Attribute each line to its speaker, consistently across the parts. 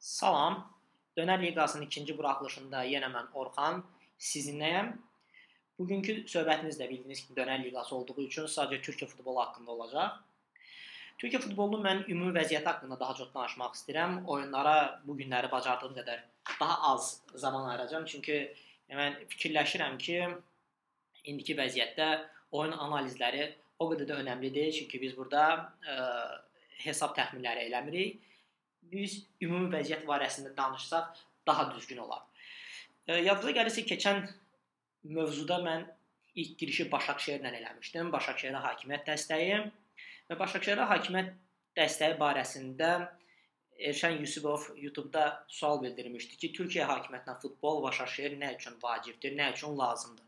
Speaker 1: Salam. Dönər Liqasının ikinci buraxılışında yenə mən Orxan sizinləyəm. Bugünkü söhbətimiz də bildiyiniz kimi Dönər Liqası olduğu üçün sadəcə Türkiyə futbolu haqqında olacaq. Türkiyə futbolunun mən ümumi vəziyyəti haqqında daha çox danışmaq istəyirəm. Oyunlara bu günləri bacardığım qədər daha az zaman ayıracağam, çünki mən fikirləşirəm ki, indiki vəziyyətdə oyun analizləri o qədər də önəmlidir, çünki biz burada ə, hesab təxminləri eləmirik biz ümumi vəziyyət barəsində danışsaq daha düzgün olar. E, yadınıza gəlirsə keçən mövzuda mən ilk girişi Başakşehirlə eləmişdim. Başakşehirə hakimiyyət dəstəyi və Başakşehirə hakimiyyət dəstəyi barəsində Erşən Yusubov YouTube-da sual bildirmişdi ki, Türkiyə hakimiyyətinə futbol Başakşehir nə üçün vacibdir, nə üçün lazımdır?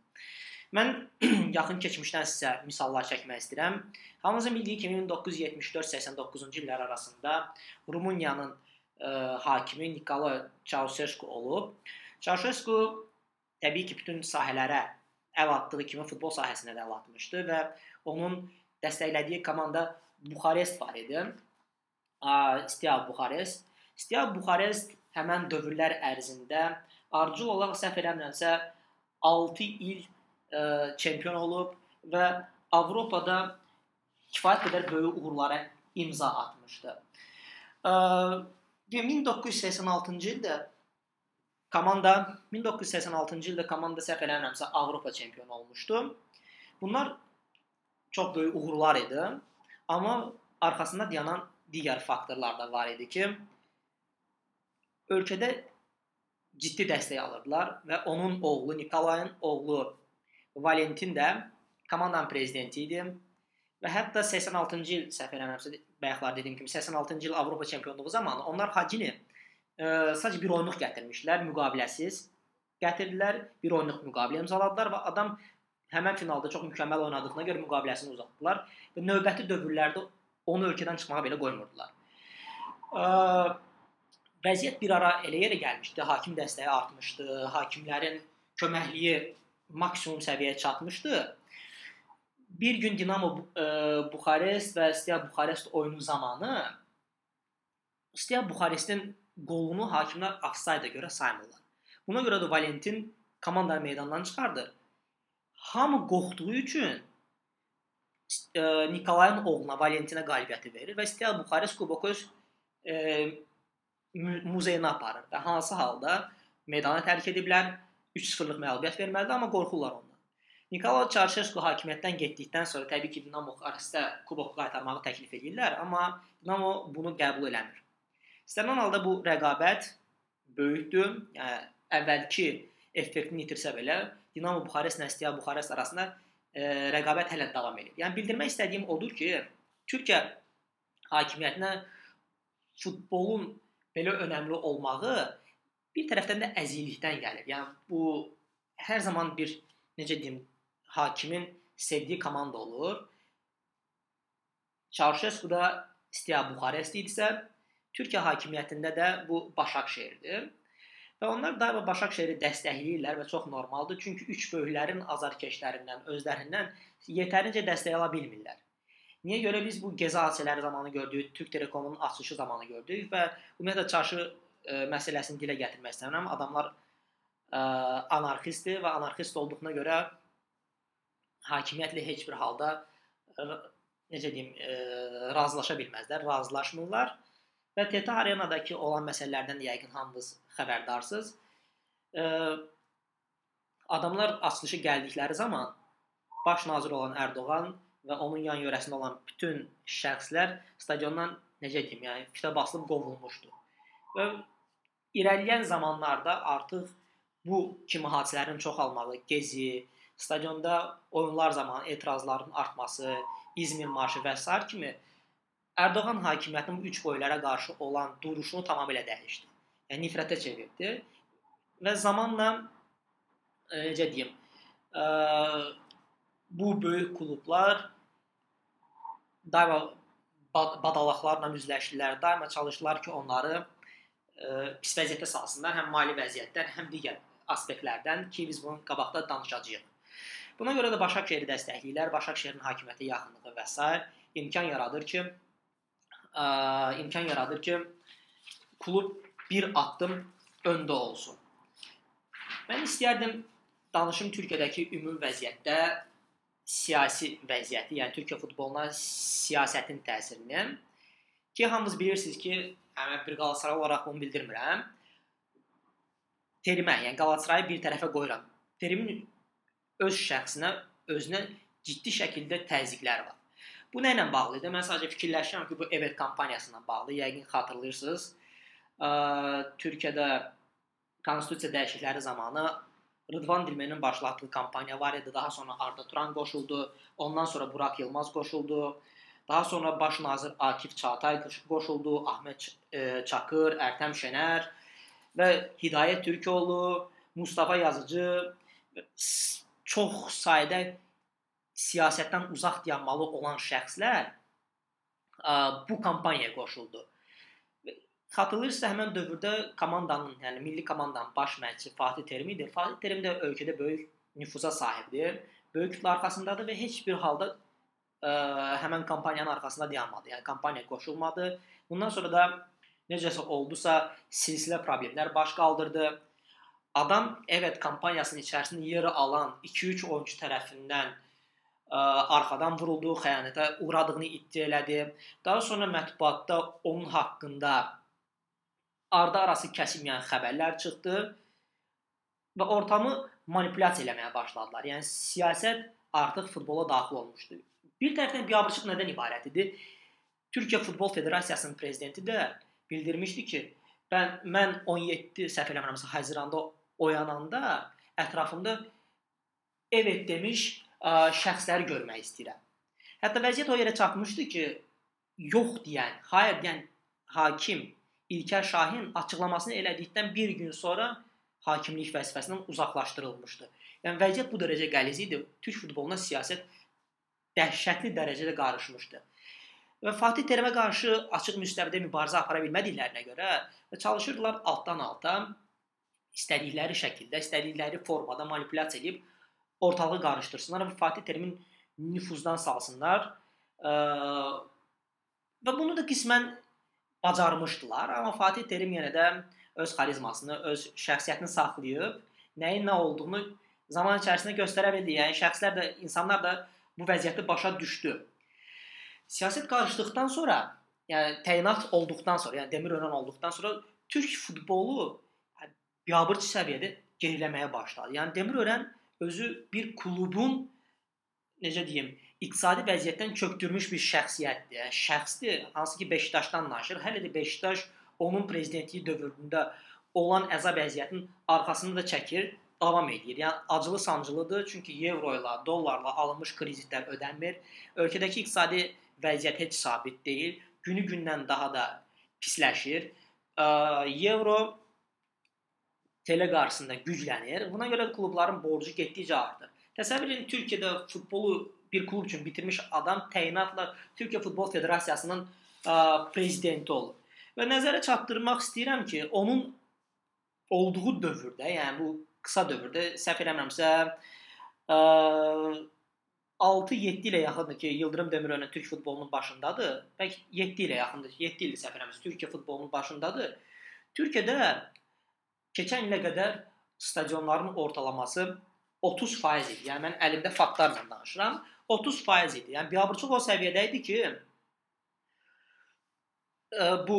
Speaker 1: Mən yaxın keçmişdən sizə misallar çəkmək istəyirəm. Hamımızın bildiyi kimi 1974-89-cu illər arasında Rumıniyanın ə, e, hakimi Nikolo Ceausescu olub. Ceausescu təbii ki, bütün sahələrə əl atdığı kimi futbol sahəsinə də əl atmışdı və onun dəstəklədiyi komanda Buxarest var idi. Steaua Buxarest. Steaua Buxarest həmin dövrlər ərzində ardıcıl olaraq səhv eləmirəmsə 6 il ə, çempion olub və Avropada kifayət qədər böyük uğurlara imza atmışdı. Ə, 1986-cı ildə komanda 1986-cı ildə komanda səhv eləmirəmsə Avropa çempionu olmuşdu. Bunlar çox böyük uğurlar idi. Amma arxasında dayanan digər faktorlar da var idi ki, ölkədə ciddi dəstək alırdılar və onun oğlu Nikolayın oğlu Valentin də komandanın prezidenti idi və hətta 86-cı il səhv eləmirəmsə bayaqlar dediyim kimi 86-cı il Avropa çempionluğu zamanı onlar Hacini e, sadəcə bir oyunluq gətirmişlər, müqaviləsiz gətirdilər, bir oyunluq müqavilə imzaladılar və adam həmin finalda çox mükəmməl oynadığına görə müqaviləsini uzatdılar və növbəti dövrlərdə onu ölkədən çıxmağa belə qoymurdular. E, vəziyyət bir ara elə yerə gəlmişdi, hakim dəstəyi artmışdı, hakimlərin köməkliyi maksimum səviyyəyə çatmışdı. Bir gün Dinamo e, Buxarest və Steaua Buxarest oyunu zamanı Steaua Buxarestin qolunu hakimlər ofsayda görə saymırlar. Buna görə də Valentin komandanı meydandan çıxardır. Hamı qorxduğu üçün e, Nikolayın oğluna Valentinə qalibiyyəti verir və Steaua Buxarest kuboku öz e, muzeyinə aparır və hansı halda meydanı tərk ediblər 3-0-lıq məğlubiyyət verməlidir, amma qorxurlar ondan. Nikolo Çarşesku hakimiyyətdən getdikdən sonra təbii ki, Dinamo Buxarestə kuboku qaytarmağı təklif edirlər, amma Dinamo bunu qəbul eləmir. İstənilən halda bu rəqabət böyükdür. Yəni əvvəlki effektini itirsə belə, Dinamo Buxarest Steaua Buxarest arasında e, rəqabət hələ davam edir. Yəni bildirmək istədiyim odur ki, Türkiyə hakimiyyətinə futbolun belə önəmli olmağı bir tərəfdən də əziklikdən gəlir. Yəni bu hər zaman bir necə deyim, hakimin sevdiyi komanda olur. Çarşesku da Steaua Buxarest idisə, Türkiyə hakimiyyətində də bu Başakşehirdir. Və onlar daima Başakşehiri dəstəkləyirlər və çox normaldır. Çünki üç böyüklərin azarkeşlərindən, özlərindən yetərincə dəstək ala bilmirlər. Niyə görə biz bu geza hadisələri zamanı gördük, Türk Telekomun açılışı zamanı gördük və ümumiyyətlə çarşı ə, e, məsələsini dilə gətirmək istəmirəm. Adamlar ə, e, anarxistdir və anarxist olduğuna görə hakimiyyətlə heç bir halda ə, e, necə deyim, ə, razılaşa bilməzlər, razılaşmırlar. Və TT Arenadakı olan məsələlərdən yəqin hamınız xəbərdarsınız. Ə, adamlar açılışı gəldikləri zaman baş nazir olan Ərdoğan və onun yan yörəsində olan bütün şəxslər stadiondan necə deyim, yəni fitə basılıb qovulmuşdu. Və irəliləyən zamanlarda artıq bu kimi hadisələrin çoxalmağı, gezi, stadionda oyunlar zamanı etirazların artması, İzmir marşı və s. kimi Ərdoğan hakimiyyətinin üç boylara qarşı olan duruşunu tamamilə dəyişdi. Yəni nifrətə çevirdi və zamanla e, necə deyim, ə, e, bu böyük klublar daima badalaqlarla üzləşdilər, daima çalışdılar ki, onları pis vəziyyətə salsınlar, həm mali vəziyyətdən, həm digər aspektlərdən ki, biz bunun qabaqda danışacağıq. Buna görə də Başakşehiri dəstəkləyirlər, Başakşehirin hakimiyyətə yaxınlığı və s. imkan yaradır ki, ə, imkan yaradır ki, klub bir addım öndə olsun. Mən istərdim danışım Türkiyədəki ümumi vəziyyətdə siyasi vəziyyəti, yəni Türkiyə futboluna siyasətin təsirini ki, hamınız bilirsiniz ki, mən bir Qalatasaray olaraq bunu bildirmirəm. Terimə, yəni Qalatasarayı bir tərəfə qoyuram. Terimin öz şəxsinə, özünə ciddi şəkildə təzyiqlər var. Bu nə ilə bağlıdır? Mən sadəcə fikirləşirəm ki, bu Evet kampaniyasına bağlı. Yəqin xatırlayırsınız. Ə, Türkiyədə konstitusiya dəyişiklikləri zamanı Rıdvan Dilmenin başlatdığı kampaniya var idi. Daha sonra Arda Turan qoşuldu. Ondan sonra Burak Yılmaz qoşuldu. Daha sonra baş nazir Akif Çağatay qoşuldu, Ahmet e, Çakır, Ərtəm Şener və Hidayət Türkoğlu, Mustafa Yazıcı çox sayda siyasətdən uzaq dayanmalı olan şəxslər bu kampaniyaya qoşuldu. Xatırlayırsınızsa həmin dövrdə komandanın, yəni milli komandanın baş məşqçisi Fatih Terim idi. Fatih Terim də ölkədə böyük nüfuza sahibdir. Böyük kütlə arxasındadır və heç bir halda ə, həmin kampaniyanın arxasında dayanmadı. Yəni kampaniyaya qoşulmadı. Bundan sonra da necəsə oldusa silsilə problemlər baş qaldırdı. Adam evet kampaniyasının içərisində yer alan 2-3 oyunçu tərəfindən ə, arxadan vuruldu, xəyanətə uğradığını iddia elədi. Daha sonra mətbuatda onun haqqında ardı arası kəsilməyən xəbərlər çıxdı və ortamı manipulyasiya eləməyə başladılar. Yəni siyasət artıq futbola daxil olmuşdu. Bir tərəfdən biabırçılıq nədən ibarət idi? Türkiyə Futbol Federasiyasının prezidenti də bildirmişdi ki, mən mən 17 səhv eləmirəmsə Haziranda oyananda ətrafımda evet demiş ə, şəxsləri görmək istəyirəm. Hətta vəziyyət o yerə çatmışdı ki, yox deyən, hayır deyən hakim İlker Şahin açıqlamasını elədikdən bir gün sonra hakimlik vəzifəsindən uzaqlaşdırılmışdı. Yəni vəziyyət bu dərəcə qəliz idi. Türk futboluna siyasət dəhşətli dərəcədə qarışmışdı. Və Fatih Terimə qarşı açıq müstəvidə mübarizə apara bilmədiklərinə görə və çalışırdılar altdan alta istədikləri şəkildə, istədikləri formada manipulyasiya edib ortalığı qarışdırsınlar və Fatih Terimin nüfuzdan salsınlar. Və bunu da qismən bacarmışdılar, amma Fatih Terim yenə də öz xarizmasını, öz şəxsiyyətini saxlayıb, nəyin nə olduğunu zaman içərisində göstərə bildi. Yəni şəxslər də, insanlar da bu vəziyyəti başa düşdü. Siyasət qarışdıqdan sonra, yəni təyinat olduqdan sonra, yəni Demirören olduqdan sonra Türk futbolu yəni, biabırçı səviyyədə geriləməyə başladı. Yəni Demirören özü bir klubun necə deyim, iqtisadi vəziyyətdən çökdürmüş bir şəxsiyyətdir. Yəni şəxsdir, hansı ki Beşiktaşdan danışır. Hələ də Beşiktaş onun prezidentliyi dövründə olan əzab əziyyətin arxasını da çəkir, davam edir. Yəni acılı sancılıdır, çünki evro ilə, dollarla alınmış kreditlər ödənmir. Ölkədəki iqtisadi vəziyyət heç sabit deyil. Günü-gündən daha da pisləşir. Evro TL qarşısında güclənir. Buna görə klubların borcu getdikcə artır. Təsəvvür edin Türkiyədə futbolu bir klub üçün bitirmiş adam təyinatla Türkiyə Futbol Federasiyasının prezidenti olur. Və nəzərə çatdırmaq istəyirəm ki, onun olduğu dövrdə, yəni bu qısa dövrdə səhv eləmirəmsə 6-7 ilə yaxındır ki, Yıldırım Demirören Türk futbolunun başındadır. Bəlkə 7 ilə yaxındır. 7 ildir səhv eləmirəmsə Türkiyə futbolunun başındadır. Türkiyədə keçən ilə qədər stadionların ortalaması 30% idi. Yəni mən əlimdə faktlarla danışıram. 30% idi. Yəni biabırçılıq o səviyyədə idi ki, bu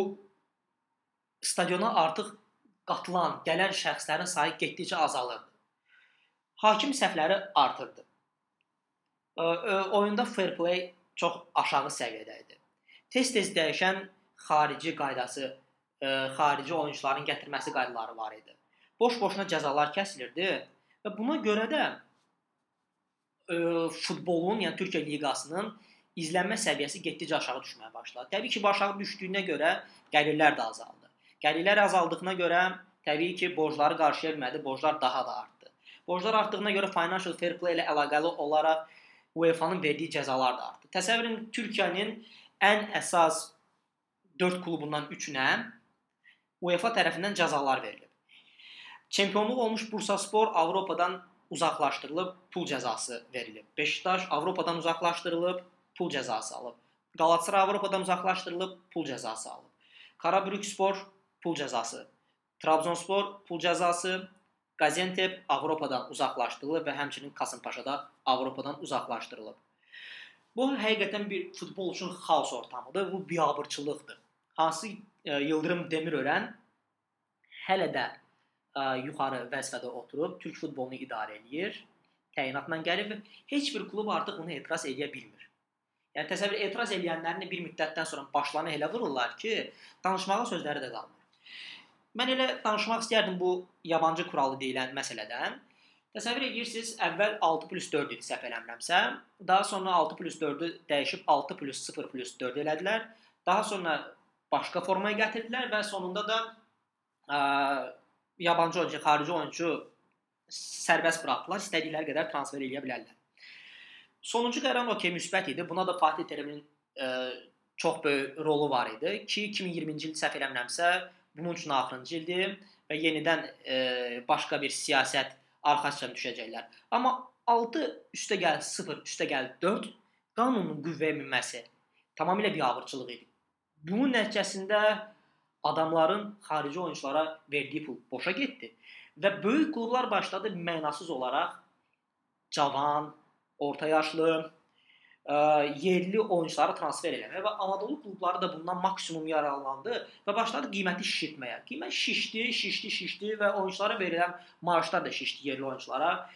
Speaker 1: stadiona artıq qatılan, gələn şəxslərin sayı getdikcə azalırdı. Hakim səhvləri artırdı. Ə, e, oyunda fair play çox aşağı səviyyədə idi. Tez-tez dəyişən xarici qaydası, ə, e, xarici oyunçuların gətirməsi qaydaları var idi. Boş-boşuna cəzalar kəsilirdi və buna görə də ə, futbolun, yəni Türkiyə liqasının izlənmə səviyyəsi getdikcə aşağı düşməyə başladı. Təbii ki, bu aşağı düşdüyünə görə gəlirlər də azaldı. Gəlirlər azaldığına görə təbii ki, borcları qarşıya bilmədi, borclar daha da artdı. Borclar artdığına görə financial fair play ilə əlaqəli olaraq UEFA-nın verdiyi cəzalar da artdı. Təsəvvür edin, Türkiyənin ən əsas 4 klubundan 3-ünə UEFA tərəfindən cəzalar verilib. Çempionluq olmuş Bursaspor Avropadan uzaqlaşdırılıb, pul cəzası verilib. Beşiktaş Avropadan uzaqlaşdırılıb, pul cəzası alıb. Qalatasaray Avropadan uzaqlaşdırılıb, pul cəzası alıb. Karabükspor pul cəzası Trabzonspor pul cəzası, Qaziantep Avropadan uzaqlaşdırılıb və həmçinin Kasımpaşa da Avropadan uzaqlaşdırılıb. Bu həqiqətən bir futbol üçün xaos ortamıdır. Bu biabırçılıqdır. Hansı e, Yıldırım Demirören hələ də ə, yuxarı vəzifədə oturub Türk futbolunu idarə eləyir. Təyinatla gəlib heç bir klub artıq bunu etiraz edə bilmir. Yəni təsəvvür etiraz edənlərin bir müddətdən sonra başlarına elə vururlar ki, danışmağa sözləri də qalmır. Mən elə danışmaq istərdim bu yabancı kuralı deyilən məsələdən. Təsəvvür edirsiniz, əvvəl 6+4 idi səhv eləmirəmsə, daha sonra 6+4-ü dəyişib 6+0+4 elədilər. Daha sonra başqa formaya gətirdilər və sonunda da ə, yabancı oyunçu, xarici oyunçu sərbəst buraxdılar, istədikləri qədər transfer eləyə bilərlər. Sonuncu qərar okey müsbət idi. Buna da Fatih Terimin ə, çox böyük rolu var idi ki, 2020-ci il səhv eləmirəmsə, bunun üçün axırıncı ildir və yenidən ə, başqa bir siyasət arxasına düşəcəklər. Amma 6 üstə gəl 0, üstə gəl 4 qanunun qüvvəyə minməsi tamamilə biabırçılıq idi. Bunun nəticəsində adamların xarici oyunçulara verdiyi pul boşa getdi və böyük klublar başladı mənasız olaraq cavan, orta yaşlı, yerli oyunçuları transfer eləməyə və Anadolu klubları da bundan maksimum yararlandı və başladı qiyməti şişirtməyə. Qiymət şişdi, şişdi, şişdi və oyunçulara verilən maaşlar da şişdi yerli oyunçulara.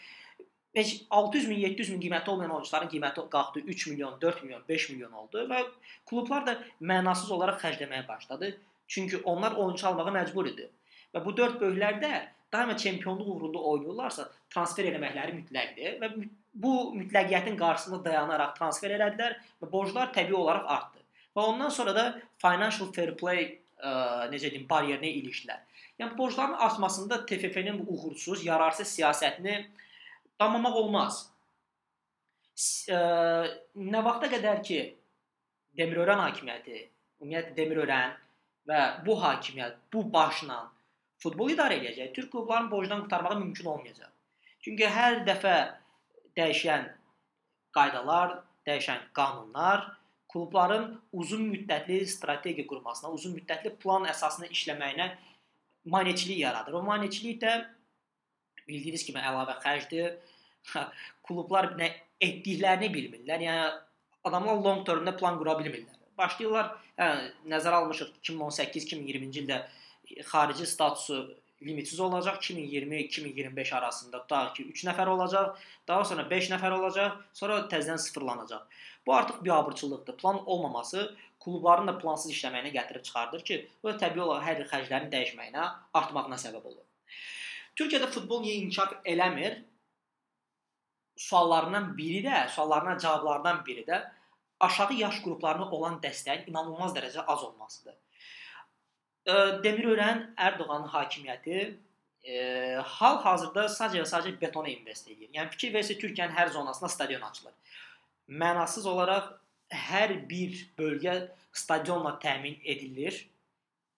Speaker 1: Heç 600 min, 700 min qiyməti olmayan oyunçuların qiyməti qalxdı 3 milyon, 4 milyon, 5 milyon oldu və klublar da mənasız olaraq xərcləməyə başladı. Çünki onlar oyunçu almağa məcbur idi. Və bu 4 böyüklərdə daima çempionluq uğrunda oynayırlarsa, transfer eləməkləri mütləqdir və bu mütləqiyyətin qarşısında dayanaraq transfer elədilər və borclar təbii olaraq artdı. Və ondan sonra da financial fair play ə, necə deyim, bariyerinə ilişdilər. Yəni borcların artmasında TFF-nin uğursuz, yararsız siyasətini damamaq olmaz. Ə, nə vaxta qədər ki Demirören hakimiyyəti, ümumiyyətlə Demirören və bu hakimiyyət bu başla futbol idarə edəcək, Türk klublarının borcdan qurtarmağı mümkün olmayacaq. Çünki hər dəfə dəyişən qaydalar, dəyişən qanunlar klubların uzun müddətli strategiya qurmasına, uzun müddətli plan əsasında işləməyinə maneçilik yaradır. O maneçilik də bildiyiniz kimi əlavə xərcdir. Klublar nə etdiklərini bilmirlər. Yəni adamlar long termdə plan qura bilmirlər başlayırlar, hə, nəzərə almışıq 2018-2020-ci ildə xarici statusu limitsiz olacaq. 2020-2025 arasında tutaq ki, 3 nəfər olacaq, daha sonra 5 nəfər olacaq, sonra təzədən sıfırlanacaq. Bu artıq biabırçılıqdır. Plan olmaması klubların da plansız işləməyinə gətirib çıxardır ki, bu da təbii olaraq hər il xərclərin dəyişməyinə, artmağına səbəb olur. Türkiyədə futbol niyə inkişaf eləmir? Suallarından biri də, suallarına cavablardan biri də aşağı yaş qruplarına olan dəstəyin inanılmaz dərəcədə az olmasıdır. Demirören Ərdoğanın hakimiyyəti e, hal-hazırda sadəcə və sadəcə betona invest edir. Yəni fikir versə Türkiyənin hər zonasına stadion açılır. Mənasız olaraq hər bir bölgə stadionla təmin edilir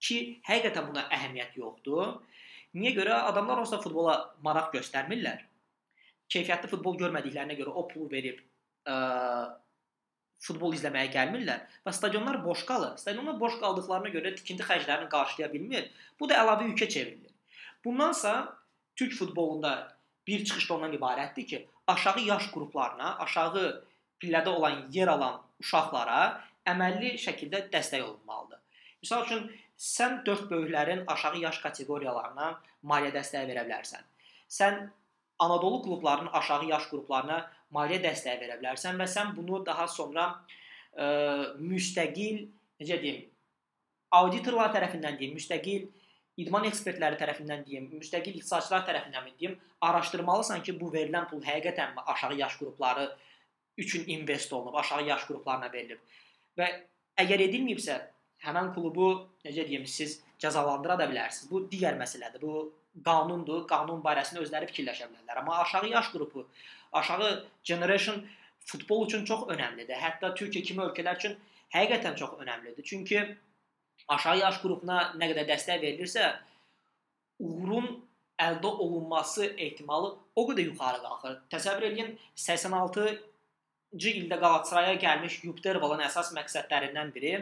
Speaker 1: ki, həqiqətən buna əhəmiyyət yoxdur. Niyə görə adamlar onsuz da futbola maraq göstərmirlər. Keyfiyyətli futbol görmədiklərinə görə o pulu verib ə, futbol izləməyə gəlmirlər və stadionlar boş qalır. Stadionlar boş qaldıqlarına görə tikinti xərclərini qarşılaya bilmir. Bu da əlavə yükə çevrilir. Bundansa Türk futbolunda bir çıxış da ondan ibarətdir ki, aşağı yaş qruplarına, aşağı pillədə olan yer alan uşaqlara əməlli şəkildə dəstək olunmalıdır. Məsəl üçün sən 4 böyüklərin aşağı yaş kateqoriyalarına maliyyə dəstəyi verə bilərsən. Sən Anadolu klublarının aşağı yaş qruplarına maliyyə dəstəyi verə bilərsən və sən bunu daha sonra ə, müstəqil, necə deyim, auditorlar tərəfindən deyim, müstəqil idman ekspertləri tərəfindən deyim, müstəqil iqtisadçılar tərəfindən deyim, araşdırmalısan ki, bu verilən pul həqiqətənmi aşağı yaş qrupları üçün invest olunub, aşağı yaş qruplarına verilib. Və əgər edilməyibsə, həmin klubu necə deyim, siz cəzalandıra da bilərsiniz. Bu digər məsələdir. Bu qanundur. Qanun barəsində özləri fikirləşə bilərlər. Amma aşağı yaş qrupu, aşağı generation futbol üçün çox önəmlidir. Hətta Türkiyə kimi ölkələr üçün həqiqətən çox önəmlidir. Çünki aşağı yaş qrupuna nə qədər dəstək verilirsə, uğurun əldə olunması ehtimalı o qədər yuxarı qalxır. Təsəvvür edin 86-cı ildə Qalatasaraya gəlmiş Yubdervalın əsas məqsədlərindən biri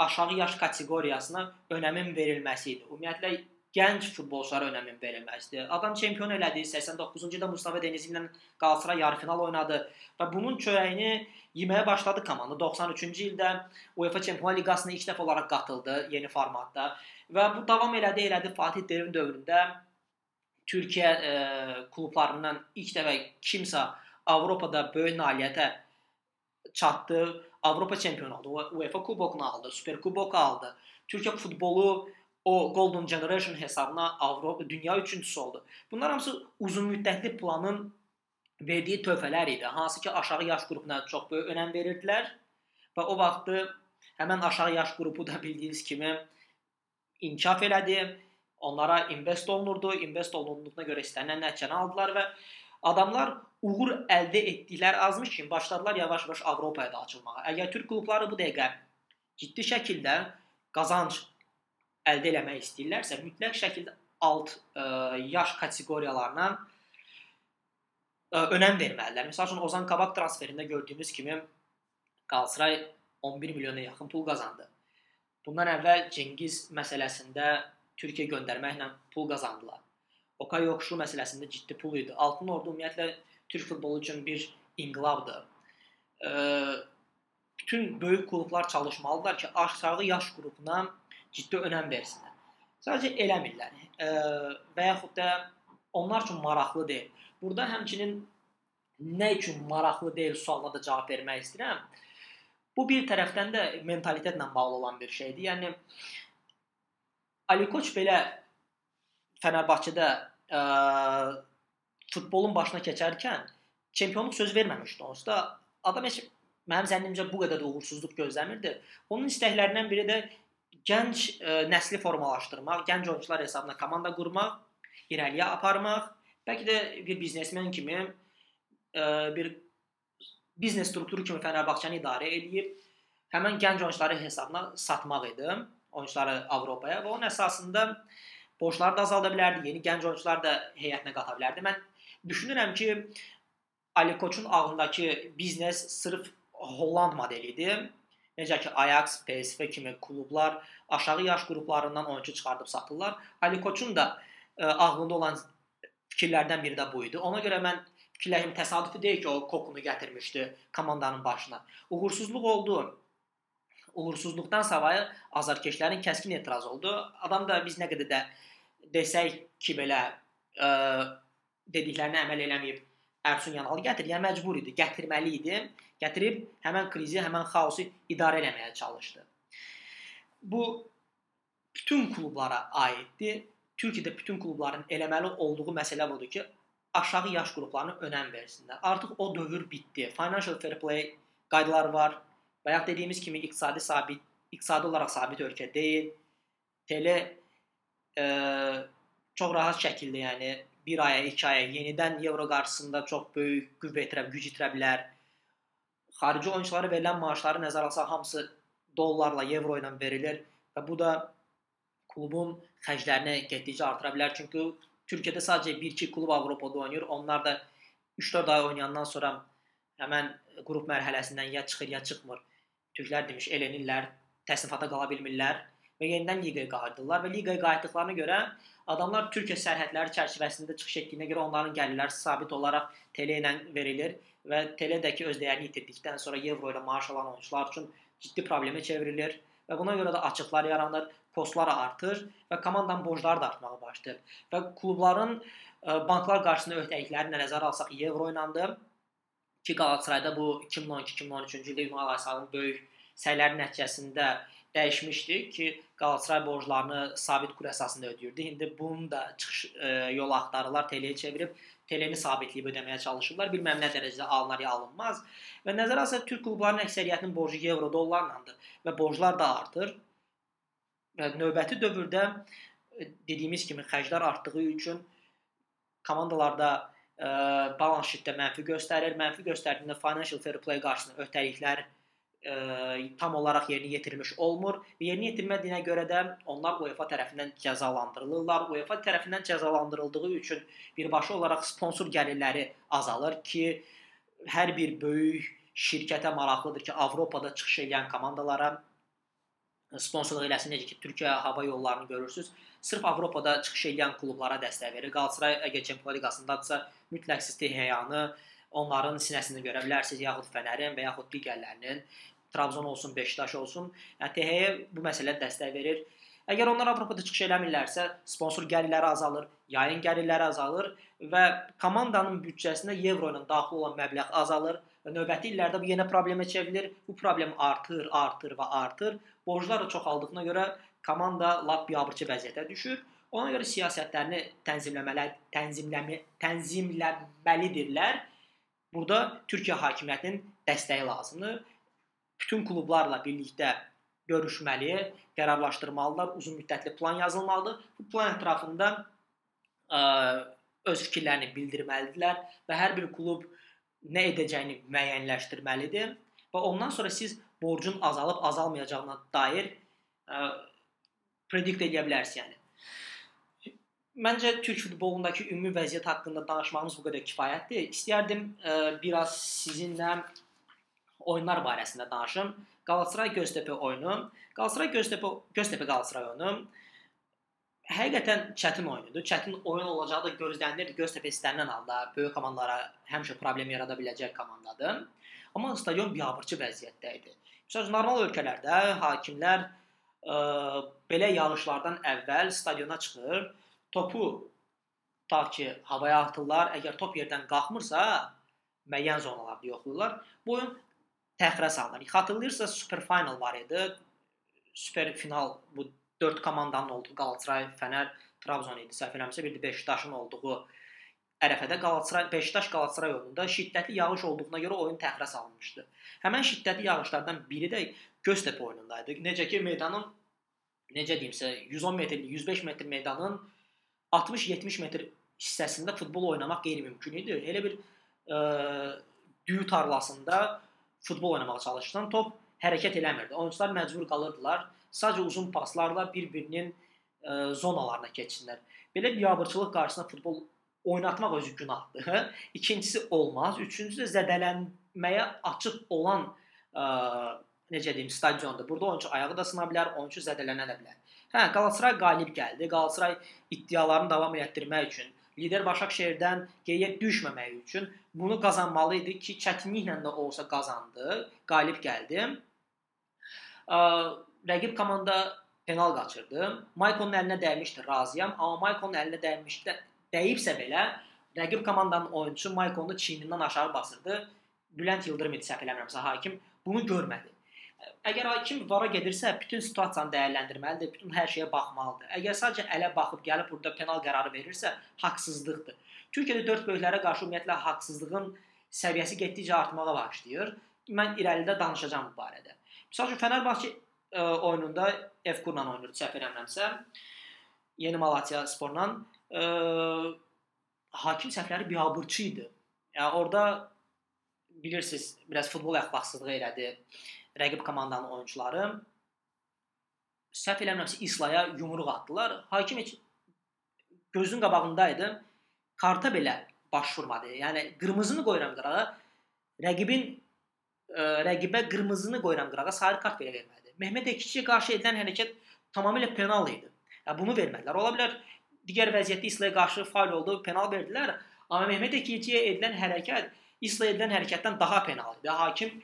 Speaker 1: aşağı yaş kateqoriyasına önəmin verilməsi idi. Ümumiyyətlə gənc futbolçulara önəmin verilməzdir. Adam çempion elədi. 89-cu ildə Mustafa Deniz ilə Qalatasaray yarımfinal oynadı və bunun çörəyini yeməyə başladı komanda. 93-cü ildə UEFA Çempionlar Liqasına ilk dəfə olaraq qatıldı yeni formatda və bu davam elədi, elədi Fatih Terim dövründə Türkiyə e, klublarından ilk dəfə kimsə Avropada böyük nailiyyətə çatdı. Avropa çempionu oldu. UEFA kubokunu aldı, Super kubok aldı. Türkiyə futbolu o Golden Generation hesabına Avropa dünya üçüncüsü oldu. Bunlar hamısı uzunmüddətli planın verdiyi töhfələr idi. Hansı ki, aşağı yaş qrupuna çox böyük önəm verirdilər və o vaxtı həmin aşağı yaş qrupu da bildiyiniz kimi inkişaf elədi. Onlara invest olunurdu. İnvest olunduğuna görə istənilən nəticəni aldılar və adamlar uğur əldə etdikləri azmış kimi başladılar yavaş-yavaş Avropaya da açılmağa. Əgər türk klubları bu dəqiqə ciddi şəkildə qazanc əldə eləmək istəyirlərsə, mütləq şəkildə alt ə, e, yaş kateqoriyalarına ə, e, önəm verməlidirlər. Məsəl üçün Ozan Kabak transferində gördüyümüz kimi Qalatasaray 11 milyona yaxın pul qazandı. Bundan əvvəl Cengiz məsələsində Türkiyə göndərməklə pul qazandılar. Okay Yoxuşlu məsələsində ciddi pul idi. Altın Ordu ümumiyyətlə Türk futbolu üçün bir inqilabdır. Ə, bütün böyük klublar çalışmalıdırlar ki, aşağı yaş qrupuna ciddi önəm versinlər. Sadəcə eləmirlər. E, və yaxud da onlar üçün maraqlı deyil. Burada həmçinin nə üçün maraqlı deyil sualına da cavab vermək istəyirəm. Bu bir tərəfdən də mentalitetlə bağlı olan bir şeydir. Yəni Ali Koç belə Fənərbağçıda ə, futbolun başına keçərkən çempionluq söz verməmişdi onsuz da adam heç mənim zənnimcə bu qədər də uğursuzluq gözləmirdi. Onun istəklərindən biri də gənc ə, e, nəsli formalaşdırmaq, gənc oyunçular hesabına komanda qurmaq, irəliyə aparmaq, bəlkə də bir biznesmen kimi ə, e, bir biznes strukturu kimi Fənərbağçəni idarə eləyib həmin gənc oyunçuları hesabına satmaq idi, oyunçuları Avropaya və onun əsasında borcları da azalda bilərdi, yeni gənc oyunçular da heyətinə qata bilərdi. Mən düşünürəm ki, Ali Koçun ağlındakı biznes sırf Holland modelidir Necə ki Ajax, PSV kimi klublar aşağı yaş qruplarından oyunçu çıxardıb satırlar. Ali Koçun da ə, e, ağlında olan fikirlərdən biri də bu idi. Ona görə mən fikirlərim təsadüfi deyil ki, o Kokunu gətirmişdi komandanın başına. Uğursuzluq oldu. Uğursuzluqdan savayı azarkeşlərin kəskin etiraz oldu. Adam da biz nə qədər də desək ki, belə ə, e, dediklərinə əməl eləməyib Ərsun Yanalı gətir, yəni məcbur idi, gətirməli idi. Gətirib həmin krizi, həmin xaosu idarə etməyə çalışdı. Bu bütün klublara aiddir. Türkiyədə bütün klubların eləməli olduğu məsələ budur ki, aşağı yaş qruplarına önəm versinlər. Artıq o dövr bitdi. Financial fair play qaydaları var. Bayaq dediyimiz kimi iqtisadi sabit, iqtisadi olaraq sabit ölkə deyil. Tele e, çox rahat şəkildə, yəni bir aya, iki aya yenidən Euro qarşısında çox böyük qüvvə itirə, güc itirə bilər. Xarici oyunçulara verilən maaşları nəzərə alsaq hamısı dollarla, evro ilə verilir və bu da klubun xərclərini getdikcə artıra bilər. Çünki Türkiyədə sadəcə 1-2 klub Avropada oynayır. Onlar da 3-4 ay oynayandan sonra həmən qrup mərhələsindən ya çıxır, ya çıxmır. Türklər demiş, elənirlər, təsnifata qala bilmirlər və yenidən liqaya qayıdırlar və liqaya qayıtdıqlarına görə adamlar Türkiyə sərhədləri çərçivəsində çıxış etdiyinə görə onların gəlirləri sabit olaraq TL ilə verilir və TL-dəki öz dəyərini itirdikdən sonra evro ilə maaş alan oyunçular üçün ciddi problemə çevrilir və buna görə də açıqlar yaranır, postlar artır və komandanın borcları da artmağa başlayır. Və klubların e, banklar qarşısında öhdəliklərini nəzərə alsaq evro ilədir ki, Qalatasarayda bu 2012-2013-cü ildə Ünal Aysalın böyük səyləri nəticəsində dəyişmişdi ki, Qalatasaray borclarını sabit kur əsasında ödəyirdi. İndi bunun da çıxış e, yolu axtarırlar, TL-yə çevirib TL-ni sabitləyib ödəməyə çalışırlar. Bilməm nə dərəcədə alınır ya alınmaz. Və nəzərə alsaq Türk klublarının əksəriyyətinin borcu evro, dollarlandır və borclar da artır. Və növbəti dövrdə e, dediyimiz kimi xərclər artdığı üçün komandalarda ə, e, balans şitdə mənfi göstərir. Mənfi göstərdiyində financial fair play qarşısında öhdəliklər ə, tam olaraq yerinə yetirilmiş olmur. Yerinə yetirilmədiyinə görə də onlar UEFA tərəfindən cəzalandırılırlar. UEFA tərəfindən cəzalandırıldığı üçün birbaşa olaraq sponsor gəlirləri azalır ki, hər bir böyük şirkətə maraqlıdır ki, Avropada çıxış edən komandalara sponsorluq eləsin necə ki, Türkiyə hava yollarını görürsüz. sırf Avropada çıxış edən klublara dəstək verir. Qalatasaray əgər Çempionlar Liqasındadsa, mütləq siz Teheyanı onların sinəsində görə bilərsiniz, yaxud Fənərin və yaxud digərlərinin. Trabzon olsun, Beşiktaş olsun. Yəni THY bu məsələdə dəstək verir. Əgər onlar Avropada çıxış eləmirlərsə, sponsor gəlirləri azalır, yayın gəlirləri azalır və komandanın büdcəsinə evro ilə daxil olan məbləğ azalır və növbəti illərdə bu yenə problemə çevrilir. Bu problem artır, artır və artır. Borclar da çoxaldığına görə komanda lap biabırçı vəziyyətə düşür. Ona görə siyasətlərini tənzimləməli, tənzimləmə, tənzimləməlidirlər. Burada Türkiyə hakimiyyətinin dəstəyi lazımdır. Bütün klublarla birlikdə görüşməli, qərarlaşdırmalılar, uzun müddətli plan yazılmalıdır. Bu plan ətrafında ə, öz fikirlərini bildirməlidirlər və hər bir klub nə edəcəyini müəyyənləşdirməlidir və ondan sonra siz borcun azalıb azalmayacağına dair ə, predikt edə bilərsiniz, yəni. Məncə Türk futbolundakı ümumi vəziyyət haqqında danışmağımız bu qədər kifayətdir. İstərdim ə, biraz sizinlə oyunlar barəsində danışım. Qalatasaray Göztepe oyunu, Qalatasaray Göztepe Göztepe Qalatasaray oyunu həqiqətən çətin oyundur. Çətin oyun olacağı da gözlənilirdi. Göztepe istənilən halda böyük komandalara həmişə problem yarada biləcək komandadır. Amma stadion biabırçı vəziyyətdə idi. Məsələn, normal ölkələrdə hakimlər ə, belə yağışlardan əvvəl stadiona çıxır, topu ta ki havaya atırlar. Əgər top yerdən qalxmırsa, müəyyən zonalarda yoxlayırlar. Bu oyun təxirə salınır. Xatırlayırsınız Super Final var idi. Super final bu 4 komandanın olduğu Qalatasaray, Fənər, Trabzon idi. Səhv eləmirəmsə, bir də Beşiktaşın olduğu ərəfədə Qalatasaray, Beşiktaş Qalatasaray yolunda şiddətli yağış olduğuna görə oyun təxirə salınmışdı. Həmin şiddətli yağışlardan biri də Göztepe oyunundaydı. Necə ki meydanın necə deyimsə 110 metrlik, 105 metr meydanın 60-70 metr hissəsində futbol oynamaq qeyri-mümkün idi. Elə bir ə, düyü tarlasında futbol oynamağa çalışsan top hərəkət eləmirdi. Oyunçular məcbur qalırdılar sadəcə uzun paslarla bir-birinin ə, zonalarına keçsinlər. Belə biabırçılıq qarşısında futbol oynatmaq özü günahdır. İkincisi olmaz. Üçüncüsü də zədələnməyə açıq olan ə, necə deyim, stadiondur. Burada oyunçu ayağı da sına bilər, oyunçu zədələnə də bilər. Hə, Qalatasaray qalib gəldi. Qalatasaray iddialarını davam etdirmək üçün, lider Başakşehirdən geriyə düşməmək üçün bunu qazanmalı idi ki, çətinliklə də olsa qazandı, qalib gəldi. Ə, rəqib komanda penal qaçırdı. Maykonun əlinə dəymişdi, razıyam, amma Maykonun əlinə dəymişdi, dəyibsə belə rəqib komandanın oyunçusu Maykonu çiynindən aşağı basırdı. Bülent Yıldırım idi səhv eləmirəmsə hakim bunu görmədi. Əgər hakim vara gedirsə, bütün situasiyanı dəyərləndirməlidir, bütün hər şeyə baxmalıdır. Əgər sadəcə ələ baxıb gəlib burada penal qərarı verirsə, haqsızlıqdır. Türkiyədə 4 böyüklərə qarşı ümumiyyətlə haqsızlığın səviyyəsi getdikcə artmağa başlayır. Mən irəlidə danışacağam bu barədə. Məsələn, Fənərbağçə ə, oyununda F-Kurla oynayırdı, səhv eləmirəmsə. Yeni Malatya sporla ə, hakim səhvləri biabırçı idi. Yəni orada bilirsiniz, biraz futbol əxlaqsızlığı elədi rəqib komandanın oyunçuları. Səhv eləmirəmsə İslaya yumruq atdılar. Hakim heç gözünün qabağındaydı. Karta belə baş vurmadı. Yəni qırmızını qoyuram qırağa. Rəqibin ə, rəqibə qırmızını qoyuram qırağa, sarı kart belə vermədi. Mehmet Ekiciyə qarşı edilən hərəkət tamamilə penal idi. Ya bunu vermədilər. Ola bilər digər vəziyyətdə İslaya qarşı faul oldu, penal verdilər. Amma Mehmet Ekiciyə edilən hərəkət İslaya edilən hərəkətdən daha penal idi. Hakim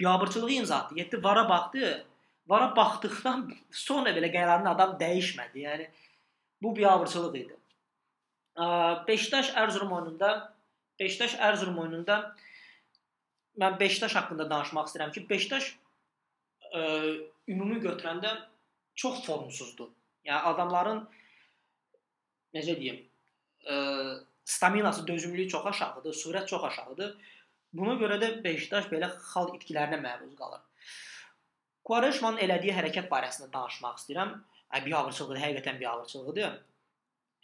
Speaker 1: biabırçılığı imza atdı. Getdi vara baxdı. Vara baxdıqdan sonra belə qərarını adam dəyişmədi. Yəni bu biabırçılıq idi. Beşiktaş Erzurum oyununda Beşiktaş Erzurum oyununda mən Beşiktaş haqqında danışmaq istəyirəm ki, Beşiktaş ə, ümumi götürəndə çox formsuzdur. Yəni adamların necə deyim, ə, staminası, dözümlülüyü çox aşağıdır, sürət çox aşağıdır. Buna görə də Beşiktaş belə xal itkilərinə məruz qalır. Quaresmanın elədiyi hərəkət barəsində danışmaq istəyirəm. Ə, biabırçılıqdır, həqiqətən biabırçılıqdır.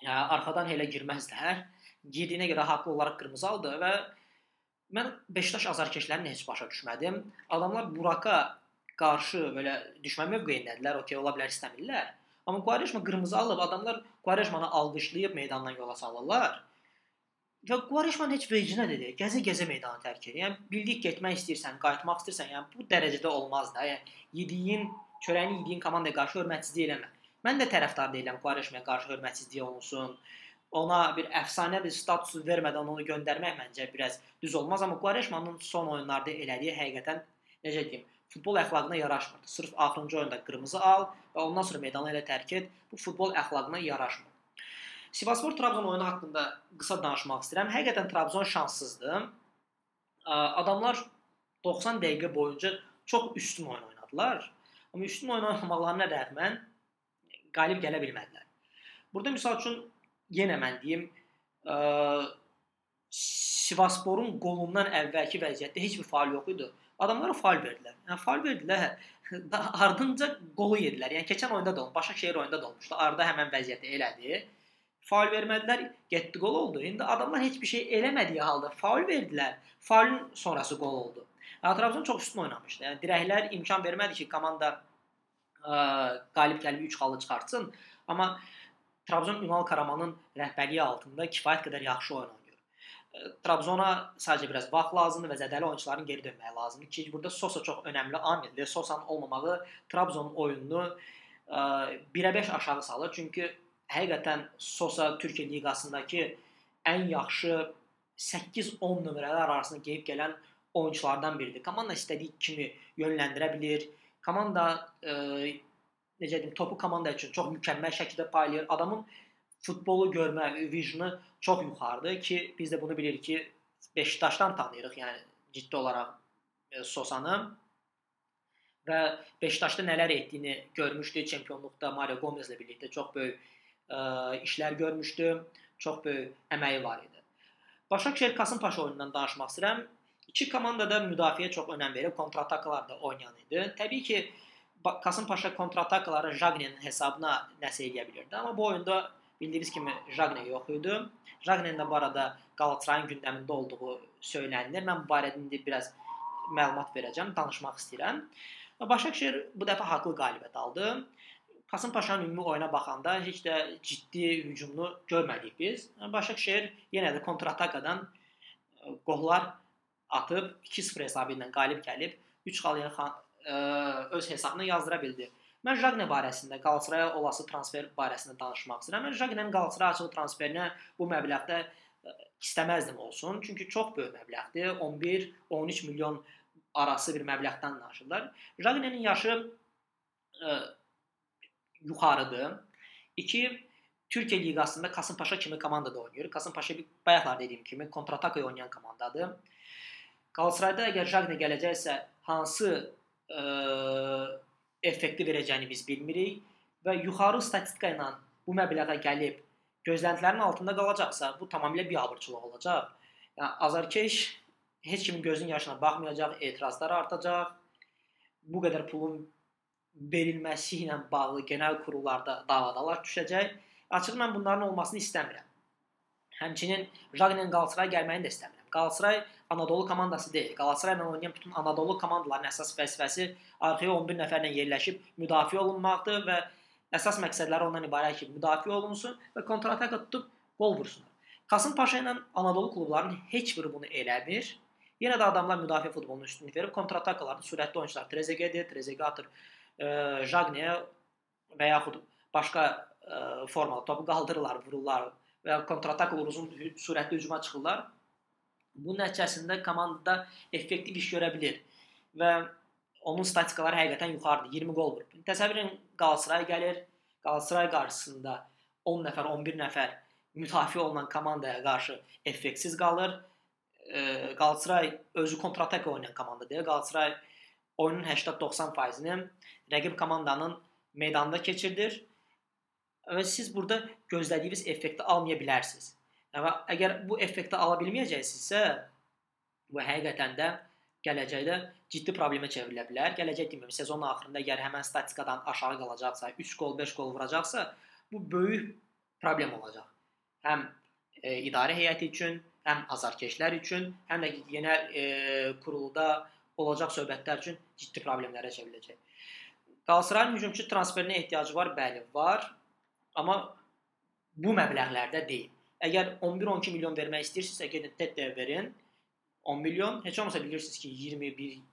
Speaker 1: Yəni arxadan elə girməzlər. Girdiyinə görə haqlı olaraq qırmızı aldı və mən Beşiktaş azarkeşlərini heç başa düşmədim. Adamlar Buraka qarşı belə düşmən mövqeyindədirlər, okey, ola bilər istəmirlər. Amma Quaresma qırmızı alıb adamlar Quaresmanı alqışlayıb meydandan yola salırlar. Və Quaresman heç vecinə dedi, gəzə-gəzə meydanı tərk edir. Yəni bildik getmək istəyirsən, qayıtmaq istəyirsən, yəni bu dərəcədə olmaz da. Yəni yediyin, çörəyini yediyin komandaya qarşı hörmətsizlik eləmə. Mən də tərəfdar deyiləm Quaresmaya qarşı hörmətsizlik olunsun. Ona bir əfsanə bir status vermədən onu göndərmək məncə biraz düz olmaz, amma Quaresmanın son oyunlarda elədiyi həqiqətən necə deyim, futbol əxlaqına yaraşmır. Sırf axırıncı oyunda qırmızı al və ondan sonra meydanı elə tərk et. Bu futbol əxlaqına yaraşmır. Sivasspor Trabzon oyunu haqqında qısa danışmaq istəyirəm. Həqiqətən Trabzon şanssızdır. Adamlar 90 dəqiqə boyunca çox üstün oyun oynadılar. Amma üstün oyun oynamaqlarına rəğmən qalib gələ bilmədilər. Burada məsəl üçün yenə mən deyim, ə, Sivassporun qolundan əvvəlki vəziyyətdə heç bir faul yox idi. Adamlara faul verdilər. Yəni faul verdilər. Ardınca qolu yedilər. Yəni keçən oyunda da Başakşehir oyunda da olmuşdu. Arda həmin vəziyyəti elədi. Faul vermədilər, getdi qol oldu. İndi adamlar heç bir şey eləmədiyi halda faul verdilər. Faulun sonrası qol oldu. Trabzon çox üstün oynamışdı. Yəni dirəklər imkan vermədi ki, komanda ə, qalib gəlib 3 xallı çıxartsın. Amma Trabzon Ünal Karamanın rəhbərliyi altında kifayət qədər yaxşı oyun oynayır. Trabzona sadəcə biraz vaxt lazımdır və zədəli oyunçuların geri dönməyi lazımdır ki, burada Sosa çox önəmli amildir. Sosa'nın olmamağı Trabzonun oyununu ə, 1-ə 5 aşağı salır. Çünki həqiqətən Sosa Türkiyə liqasındakı ən yaxşı 8-10 nömrələr arasında geyib gələn oyunçulardan biridir. Komanda istədiyi kimi yönləndirə bilir. Komanda e, necə deyim, topu komanda üçün çox mükəmməl şəkildə paylayır. Adamın futbolu görmə visionu çox yuxarıdır ki, biz də bunu bilirik ki, Beşiktaşdan tanıyırıq, yəni ciddi olaraq e, Sosanı və Beşiktaşda nələr etdiyini görmüşdü çempionluqda Mario Gomezlə birlikdə çox böyük ə, e, işlər görmüşdü. Çox böyük əməyi var idi. Başakşehir Kasımpaşa oyunundan danışmaq istəyirəm. İki komanda da müdafiəyə çox önəm verib kontratakalarda oynayan idi. Təbii ki, Kasımpaşa kontratakaları Jagne'nin hesabına nəsə edə bilirdi, amma bu oyunda bildiyiniz kimi Jagne yox idi. Jagne'nin də bu arada Qalatasarayın gündəmində olduğu söylənilir. Mən bu barədə indi biraz məlumat verəcəm, danışmaq istəyirəm. Başakşehir bu dəfə haqlı qələbə aldı. Kasımpaşanın ümumi oyuna baxanda heç də ciddi hücumunu görmədik biz. Başakşehir yenə də kontratakadan e, qollar atıb 2-0 hesabı ilə qalib gəlib 3 xalıya e, öz hesabına yazdıra bildi. Mən Jagne barəsində, Qalatasaraya olası transfer barəsində danışmaq istəyirəm. Mən Jagne'nin Qalatasaraya açığı transferinə bu məbləğdə e, istəməzdim olsun. Çünki çox böyük məbləğdir. 11-13 milyon arası bir məbləğdən danışırlar. Jagne'nin yaşı yuxarıdır. 2 Türkiyə liqasında Kasımpaşa kimi komandada oynayır. Kasımpaşa bir bayaqlar dediyim kimi kontratakaya oynayan komandadır. Qalatasarayda əgər Jagne gələcəksə hansı ə, effekti verəcəyini biz bilmirik və yuxarı statistika ilə bu məbləğə gəlib gözləntilərin altında qalacaqsa, bu tamamilə biabırçılıq olacaq. Yəni azarkeş heç kimin gözünün yaşına baxmayacaq, etirazlar artacaq. Bu qədər pulun verilməsi ilə bağlı genel kurullarda davadalar düşəcək. Açıq mən bunların olmasını istəmirəm. Həmçinin Jagnen Qalatasaray gəlməyini də istəmirəm. Qalatasaray Anadolu komandası deyil. Qalatasaray ilə oynayan bütün Anadolu komandaların əsas vəzifəsi arxaya 11 nəfərlə yerləşib müdafiə olunmaqdır və əsas məqsədləri ondan ibarət ki, müdafiə olunsun və kontrataka tutub qol vursunlar. Kasım Paşa ilə Anadolu klublarının heç biri bunu eləmir. Yenə də adamlar müdafiə futbolunu üstünlük verib kontratakalarda sürətli oyunçular Trezeguet, Trezeguet atır, Jagneyə və yaxud başqa ə, formalı topu qaldırırlar, vururlar və ya kontratak olur, uzun sürətli hücuma çıxırlar. Bunun nəticəsində komandada effektiv iş görə bilir və onun statistikaları həqiqətən yuxarıdır. 20 qol vurub. Təsəvvür edin Qalatasaray gəlir, Qalatasaray qarşısında 10 nəfər, 11 nəfər müdafiə olunan komandaya qarşı effektsiz qalır. Qalatasaray özü kontratak oynayan komandadır. Qalatasaray oyunun 80-90%-ni rəqib komandanın meydanda keçirdir və siz burada gözlədiyiniz effekti almaya bilərsiniz. Və əgər bu effekti ala bilməyəcəksinizsə, bu həqiqətən də gələcəkdə ciddi problemə çevrilə bilər. Gələcək deməyim, sezonun axırında əgər həmin statistikadan aşağı qalacaqsa, 3 gol, 5 gol vuracaqsa, bu böyük problem olacaq. Həm e, idarə heyəti üçün, həm azarkeşlər üçün, həm də yenə e, kurulda olacaq söhbətlər üçün ciddi problemlərə çevriləcək. Qalatasarayın hücumçu transferinə ehtiyacı var, bəli, var. Amma bu məbləğlərdə deyil. Əgər 11-12 milyon vermək istəyirsinizsə, gedin Tete verin. 10 milyon, heç olmasa bilirsiniz ki,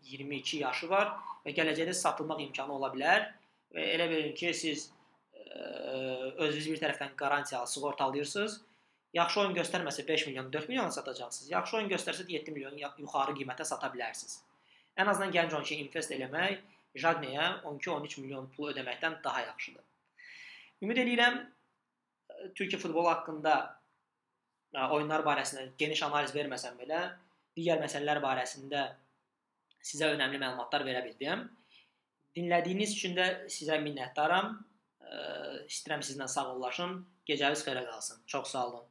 Speaker 1: 21-22 yaşı var və gələcəkdə satılmaq imkanı ola bilər. Və elə verin ki, siz özünüz bir tərəfdən qarantiyalı sığortalayırsınız. Yaxşı oyun göstərməsə 5 milyon, 4 milyona satacaqsınız. Yaxşı oyun göstərsə 7 milyon yuxarı qiymətə sata bilərsiniz. Ən azından gənc oyunçuya invest eləmək Jagneyə 12-13 milyon pul ödəməkdən daha yaxşıdır. Ümid edirəm Türkiyə futbolu haqqında oyunlar barəsində geniş analiz verməsəm belə, digər məsələlər barəsində sizə önəmli məlumatlar verə bildim. Dinlədiyiniz üçün də sizə minnətdaram. İstəyirəm sizinlə sağollaşım. Gecəniz xeyrə qalsın. Çox sağ olun.